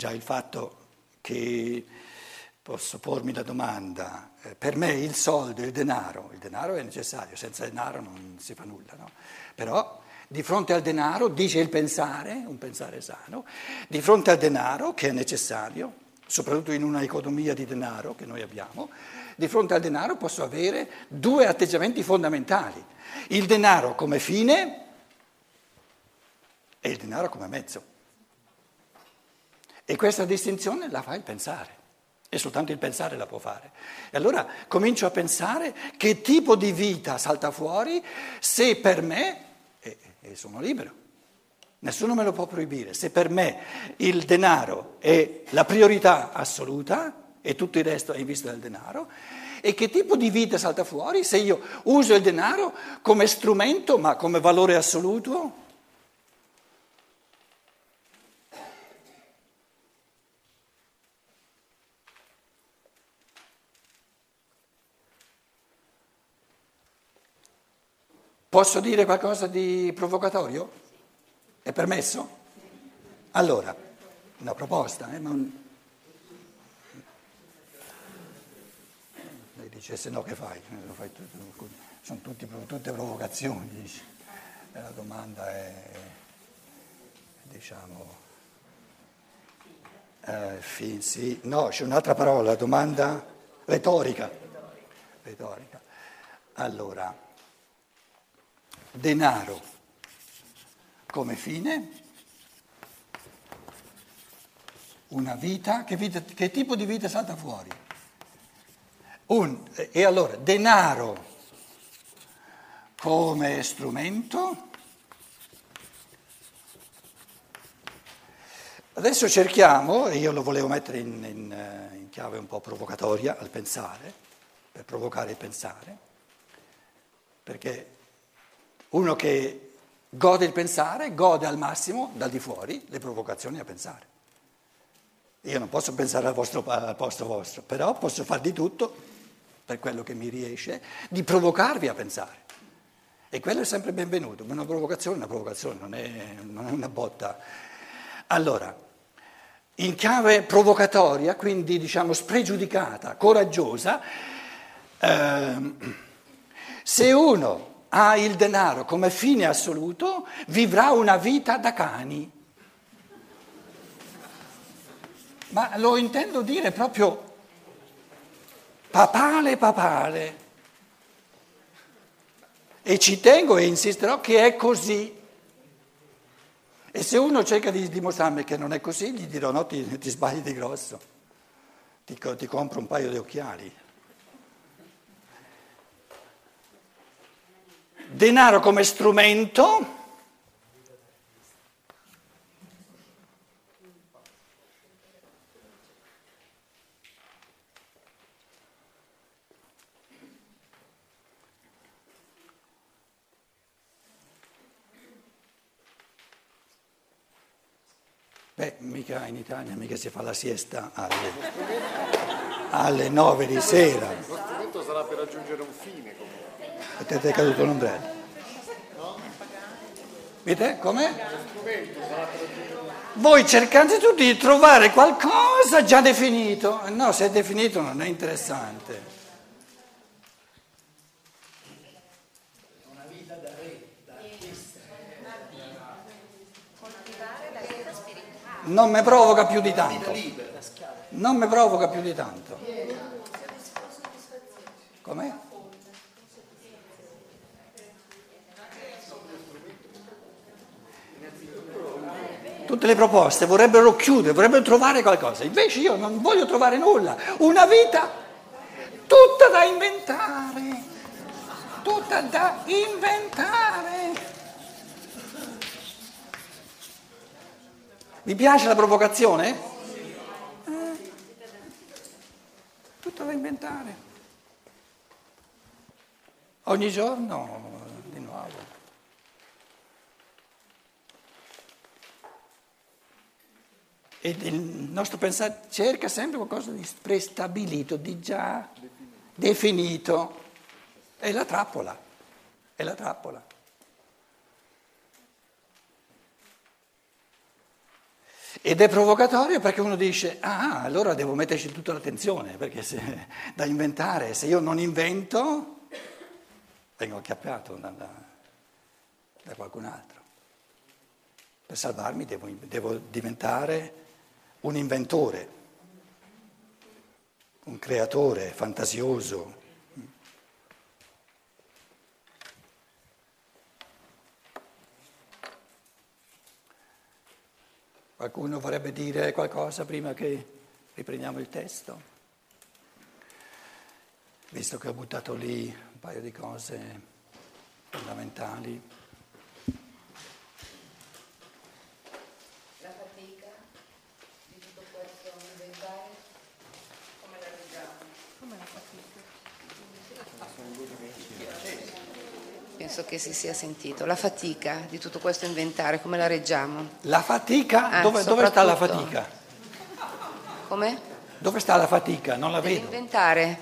già il fatto che posso pormi la domanda, eh, per me il soldo, il denaro, il denaro è necessario, senza denaro non si fa nulla, no? Però di fronte al denaro dice il pensare, un pensare sano, di fronte al denaro che è necessario, soprattutto in una economia di denaro che noi abbiamo, di fronte al denaro posso avere due atteggiamenti fondamentali, il denaro come fine e il denaro come mezzo. E questa distinzione la fa il pensare. E soltanto il pensare la può fare. E allora comincio a pensare che tipo di vita salta fuori se per me, e, e sono libero, nessuno me lo può proibire, se per me il denaro è la priorità assoluta e tutto il resto è in vista del denaro, e che tipo di vita salta fuori se io uso il denaro come strumento ma come valore assoluto? Posso dire qualcosa di provocatorio? È permesso? Allora, una proposta, eh, ma un... Lei dice se no che fai? Sono tutti, tutte provocazioni, dice. La domanda è, diciamo, eh, fi, sì. no, c'è un'altra parola, domanda retorica. Retorica. Allora denaro come fine, una vita, che, vita, che tipo di vita salta fuori? Un, e allora, denaro come strumento. Adesso cerchiamo, e io lo volevo mettere in, in, in chiave un po' provocatoria al pensare, per provocare il pensare, perché uno che gode il pensare, gode al massimo dal di fuori le provocazioni a pensare. Io non posso pensare al, vostro, al posto vostro, però posso fare di tutto, per quello che mi riesce, di provocarvi a pensare. E quello è sempre benvenuto. Una provocazione è una provocazione, non è, non è una botta. Allora, in chiave provocatoria, quindi diciamo spregiudicata, coraggiosa, eh, se uno ha il denaro come fine assoluto, vivrà una vita da cani. Ma lo intendo dire proprio papale papale. E ci tengo e insisterò che è così. E se uno cerca di dimostrarmi che non è così, gli dirò no, ti, ti sbagli di grosso, ti, ti compro un paio di occhiali. Denaro come strumento. Beh, mica in Italia, mica si fa la siesta alle, alle 9 di sera. Lo strumento sarà per raggiungere un fine. A te è caduto l'ombrello. Vedete come? Voi cercate tutti di trovare qualcosa già definito. No, se è definito non è interessante. Non mi provoca più di tanto. Non mi provoca più di tanto. Com'è? Tutte le proposte vorrebbero chiudere, vorrebbero trovare qualcosa. Invece io non voglio trovare nulla. Una vita tutta da inventare. Tutta da inventare. Vi piace la provocazione? Eh, tutta da inventare. Ogni giorno di nuovo. E il nostro pensare cerca sempre qualcosa di prestabilito, di già definito. È la trappola, è la trappola. Ed è provocatorio perché uno dice, ah, allora devo metterci tutta l'attenzione, perché se, da inventare, se io non invento, vengo acchiappato da, da, da qualcun altro. Per salvarmi devo, devo diventare un inventore, un creatore fantasioso. Qualcuno vorrebbe dire qualcosa prima che riprendiamo il testo? Visto che ho buttato lì un paio di cose fondamentali. Penso che si sia sentito. La fatica di tutto questo inventare, come la reggiamo? La fatica? Ah, dove, dove, sta la fatica? Come? Dove sta la fatica? Non la vedo. Inventare.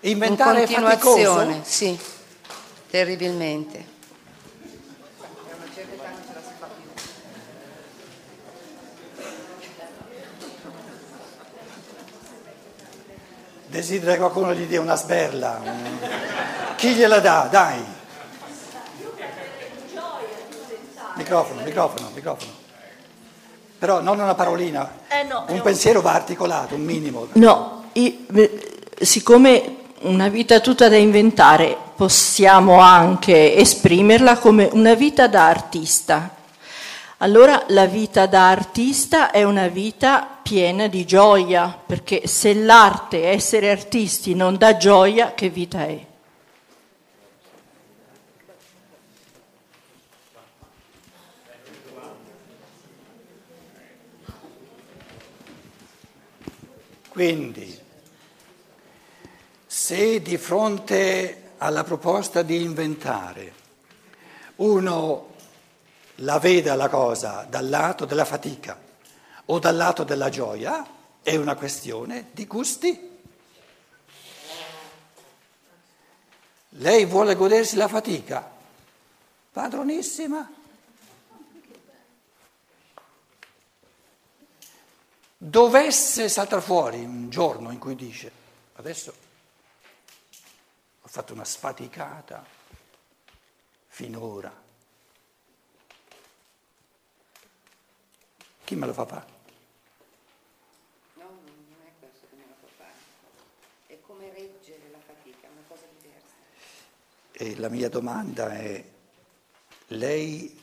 Inventare in continuazione, sì, terribilmente. Desidera che qualcuno gli dia una sberla. Chi gliela dà? Dai. Microfono, microfono, microfono. Però non una parolina, eh no, un pensiero va articolato, un minimo. No, siccome una vita tutta da inventare, possiamo anche esprimerla come una vita da artista. Allora la vita da artista è una vita piena di gioia, perché se l'arte, essere artisti, non dà gioia, che vita è? Quindi, se di fronte alla proposta di inventare uno la veda la cosa dal lato della fatica o dal lato della gioia, è una questione di gusti. Lei vuole godersi la fatica? Padronissima. Dovesse saltare fuori un giorno in cui dice adesso ho fatto una sfaticata finora, chi me lo fa fare? No, non è questo che me lo fa fare, è come reggere la fatica, è una cosa diversa. E la mia domanda è, lei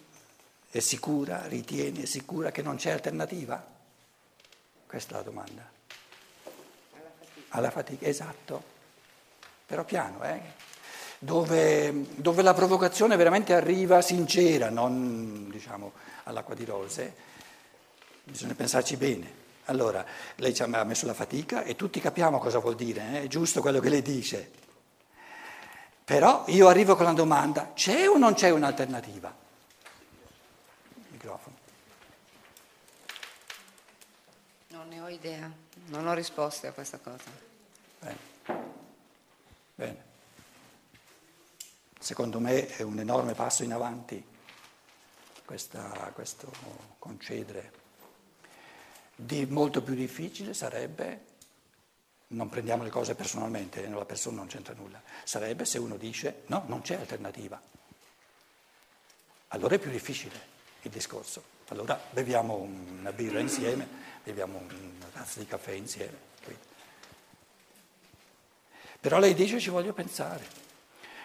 è sicura, ritiene sicura che non c'è alternativa? Questa è la domanda. Alla fatica. Esatto. Però piano, eh? Dove, dove, la provocazione veramente arriva sincera, non diciamo all'acqua di rose, bisogna pensarci bene. Allora, lei ci ha messo la fatica e tutti capiamo cosa vuol dire, eh? è giusto quello che lei dice. Però io arrivo con la domanda, c'è o non c'è un'alternativa? Microfono. Ho idea, non ho risposte a questa cosa. Bene. Bene. Secondo me è un enorme passo in avanti questa, questo concedere. Di molto più difficile sarebbe, non prendiamo le cose personalmente, la persona non c'entra nulla, sarebbe se uno dice no, non c'è alternativa. Allora è più difficile il discorso. Allora beviamo una birra insieme, beviamo una tazza di caffè insieme. Però lei dice ci voglio pensare.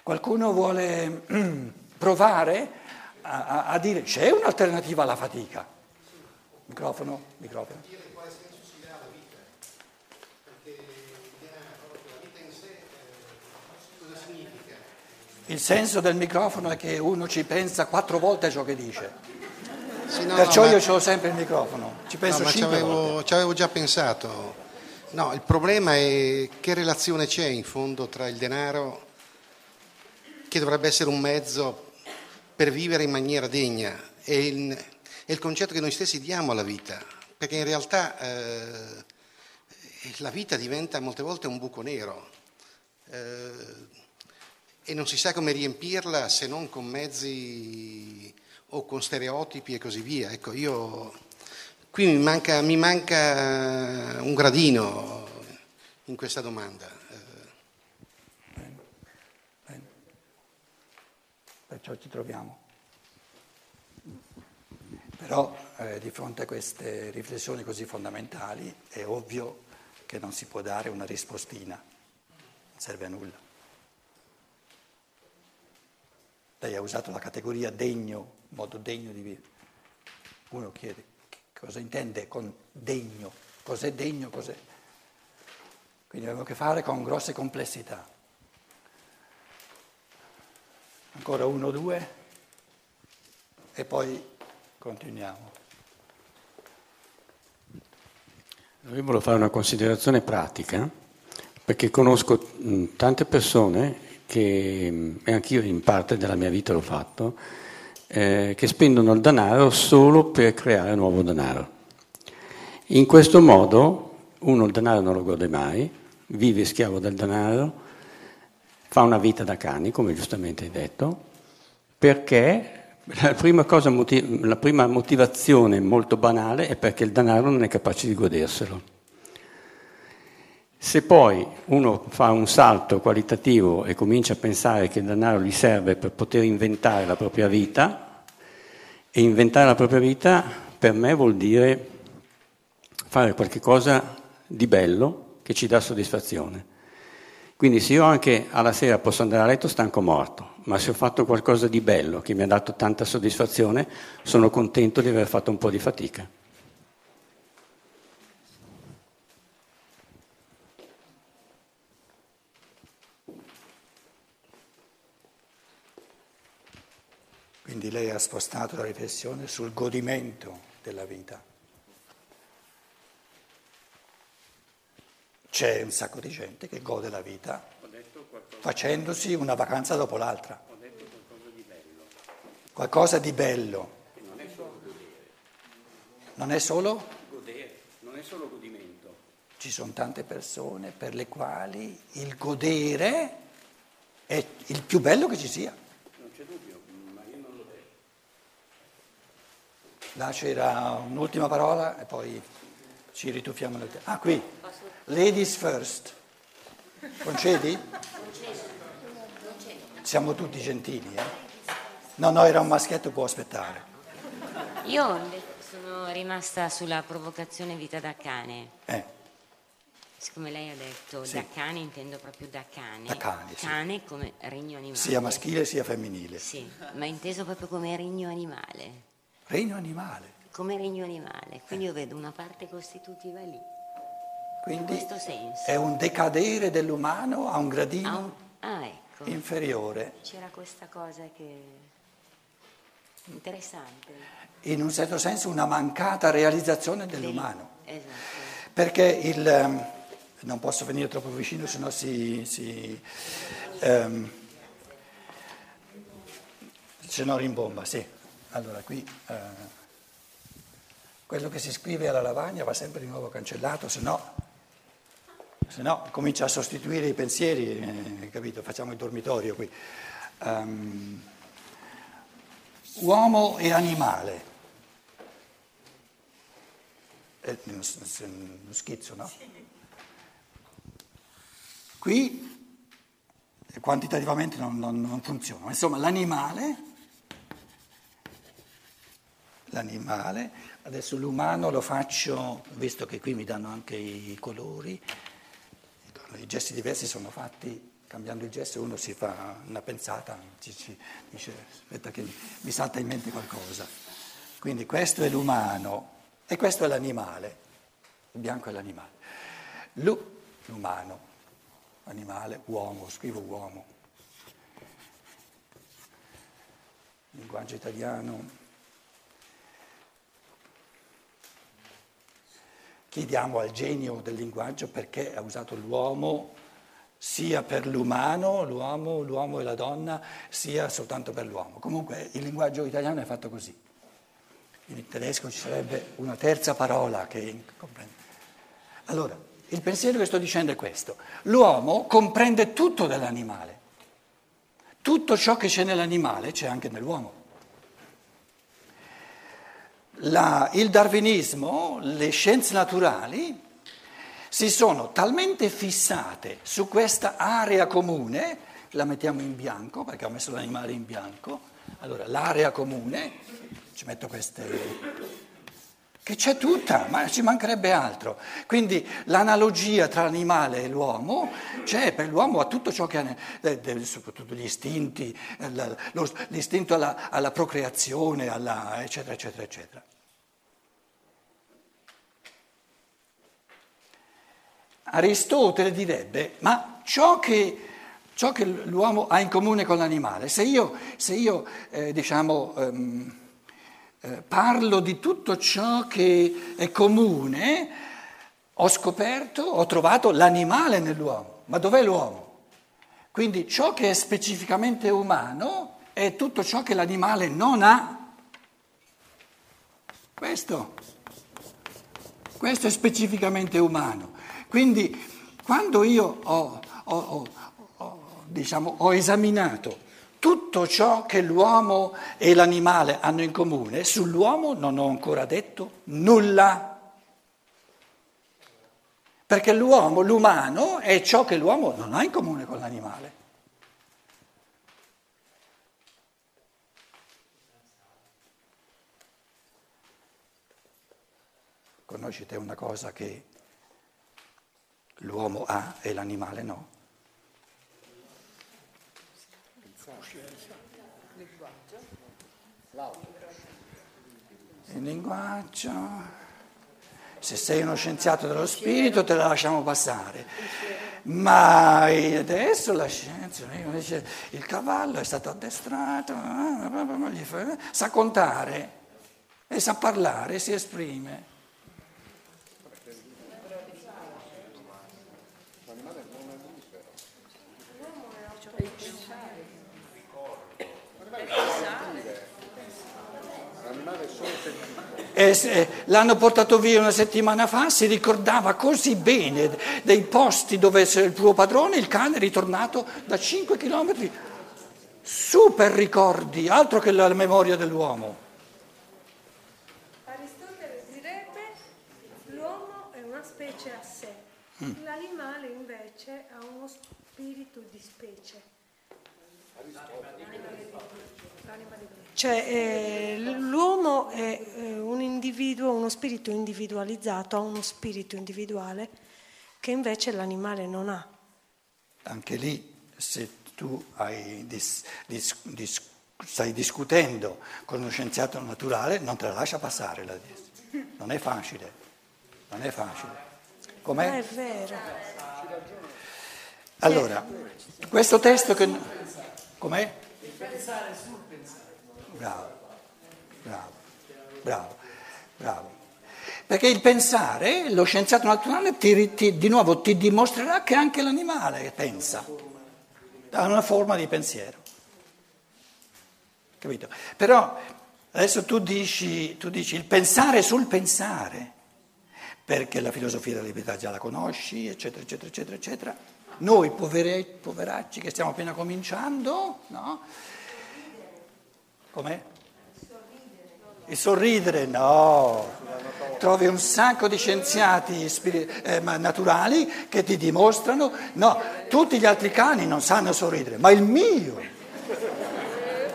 Qualcuno vuole provare a, a, a dire c'è un'alternativa alla fatica. Microfono, microfono. Il senso del microfono è che uno ci pensa quattro volte a ciò che dice. Sì, no, Perciò no, io ma... ho sempre il microfono, ci penso no, cinque volte. Ci avevo già pensato. No, il problema è che relazione c'è in fondo tra il denaro, che dovrebbe essere un mezzo per vivere in maniera degna, e il, e il concetto che noi stessi diamo alla vita, perché in realtà eh, la vita diventa molte volte un buco nero. Eh, e non si sa come riempirla se non con mezzi o con stereotipi e così via. Ecco, io qui mi manca, mi manca un gradino in questa domanda. Bene, bene. Perciò ci troviamo. Però eh, di fronte a queste riflessioni così fondamentali è ovvio che non si può dare una rispostina, non serve a nulla. Lei ha usato la categoria degno, modo degno di vivere. Uno chiede cosa intende con degno, cos'è degno, cos'è. Quindi abbiamo a che fare con grosse complessità. Ancora uno, due e poi continuiamo. Io volevo fare una considerazione pratica, perché conosco tante persone che, e anch'io in parte della mia vita l'ho fatto, eh, che spendono il denaro solo per creare nuovo denaro. In questo modo uno il denaro non lo gode mai, vive schiavo del denaro, fa una vita da cani, come giustamente hai detto, perché la prima, cosa, la prima motivazione molto banale è perché il denaro non è capace di goderselo. Se poi uno fa un salto qualitativo e comincia a pensare che il denaro gli serve per poter inventare la propria vita, e inventare la propria vita per me vuol dire fare qualcosa di bello che ci dà soddisfazione. Quindi se io anche alla sera posso andare a letto stanco morto, ma se ho fatto qualcosa di bello che mi ha dato tanta soddisfazione, sono contento di aver fatto un po' di fatica. Quindi lei ha spostato la riflessione sul godimento della vita. C'è un sacco di gente che gode la vita facendosi una vacanza dopo l'altra. Qualcosa di bello. Non è solo? Godere, non è solo godimento. Ci sono tante persone per le quali il godere è il più bello che ci sia. Là c'era un'ultima parola e poi ci rituffiamo nel tempo. Ah, qui. Ladies first. Concedi? Siamo tutti gentili, eh? No, no, era un maschietto, può aspettare. Io sono rimasta sulla provocazione vita da cane. Eh. Siccome lei ha detto Sì. da cane, intendo proprio da cane. Da cane, sì. Cane come regno animale. Sia maschile sia femminile. Sì, ma inteso proprio come regno animale. Regno animale. Come regno animale. Quindi io vedo una parte costitutiva lì. Quindi In questo senso. è un decadere dell'umano a un gradino Ah, un- ah, ecco. inferiore. C'era questa cosa che... Interessante. In un certo senso una mancata realizzazione dell'umano. Esatto. Perché il... ehm, non posso venire troppo vicino, sennò si... si ehm, se no rimbomba, sì. Allora qui... eh, quello che si scrive alla lavagna va sempre di nuovo cancellato, se no, se no comincia a sostituire i pensieri, eh, capito? Facciamo il dormitorio qui. Ehm, uomo e animale. È uno s- uno schizzo, no? Qui quantitativamente non, non- non funziona. Ma Insomma, l'animale, l'animale, adesso l'umano lo faccio, visto che qui mi danno anche i colori, i gesti diversi sono fatti, cambiando il gesto uno si fa una pensata, ci- ci dice aspetta che mi salta in mente qualcosa. Quindi questo è l'umano e questo è l'animale, il bianco è l'animale. Lu- l'umano, animale, uomo, scrivo uomo. Linguaggio italiano. Chiediamo al genio del linguaggio perché ha usato l'uomo sia per l'umano, l'uomo, l'uomo e la donna, sia soltanto per l'uomo. Comunque il linguaggio italiano è fatto così. In tedesco ci sarebbe una terza parola che comprende. Allora, il pensiero che sto dicendo è questo. L'uomo comprende tutto dell'animale. Tutto ciò che c'è nell'animale c'è anche nell'uomo. La, il darwinismo, le scienze naturali si sono talmente fissate su questa area comune, la mettiamo in bianco perché ho messo l'animale in bianco, allora l'area comune, ci metto queste che c'è tutta, ma ci mancherebbe altro. Quindi l'analogia tra l'animale e l'uomo c'è, per l'uomo ha tutto ciò che ha, eh, soprattutto gli istinti, eh, l'istinto alla, alla procreazione, alla, eccetera, eccetera, eccetera. Aristotele direbbe, ma ciò che, ciò che, l'uomo ha in comune con l'animale, se io, se io eh, diciamo... Um, eh, parlo di tutto ciò che è comune, ho scoperto, ho trovato l'animale nell'uomo. Ma dov'è l'uomo? Quindi ciò che è specificamente umano è tutto ciò che l'animale non ha. Questo, questo è specificamente umano. Quindi quando io ho, ho, ho, diciamo, ho esaminato tutto ciò che l'uomo e l'animale hanno in comune, sull'uomo non ho ancora detto nulla. Perché l'uomo, l'umano, è ciò che l'uomo non ha in comune con l'animale. Conoscete una cosa che l'uomo ha e l'animale no? Il linguaggio. Se sei uno scienziato dello spirito te la lasciamo passare. Ma adesso la scienza, il cavallo è stato addestrato, sa contare e sa parlare, si esprime. Eh, l'hanno portato via una settimana fa, si ricordava così bene dei posti dove il tuo padrone, il cane, è ritornato da 5 chilometri. Super ricordi, altro che la memoria dell'uomo. Aristotele direbbe l'uomo è una specie a sé, mm. l'animale invece ha uno spirito di specie. Cioè, eh, l'uomo è eh, un individuo, uno spirito individualizzato, ha uno spirito individuale che invece l'animale non ha. Anche lì, se tu dis, dis, dis, stai discutendo con uno scienziato naturale, non te la lascia passare la Non è facile, non è facile. Com'è? Non è vero. Allora, questo testo che... Com'è? Il pensare sul pensare. Bravo, bravo, bravo, bravo. Perché il pensare, lo scienziato naturale ti, ti, di nuovo ti dimostrerà che anche l'animale pensa, ha una forma di pensiero. Capito? Però adesso tu dici, tu dici il pensare sul pensare, perché la filosofia della libertà già la conosci, eccetera, eccetera, eccetera, eccetera. Noi povere, poveracci che stiamo appena cominciando, no? Com'è? Il sorridere, no. Trovi un sacco di scienziati spirit- eh, naturali che ti dimostrano, no, tutti gli altri cani non sanno sorridere, ma il mio.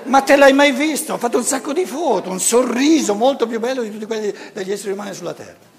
Ma te l'hai mai visto? Ho fatto un sacco di foto, un sorriso molto più bello di tutti quelli degli esseri umani sulla Terra.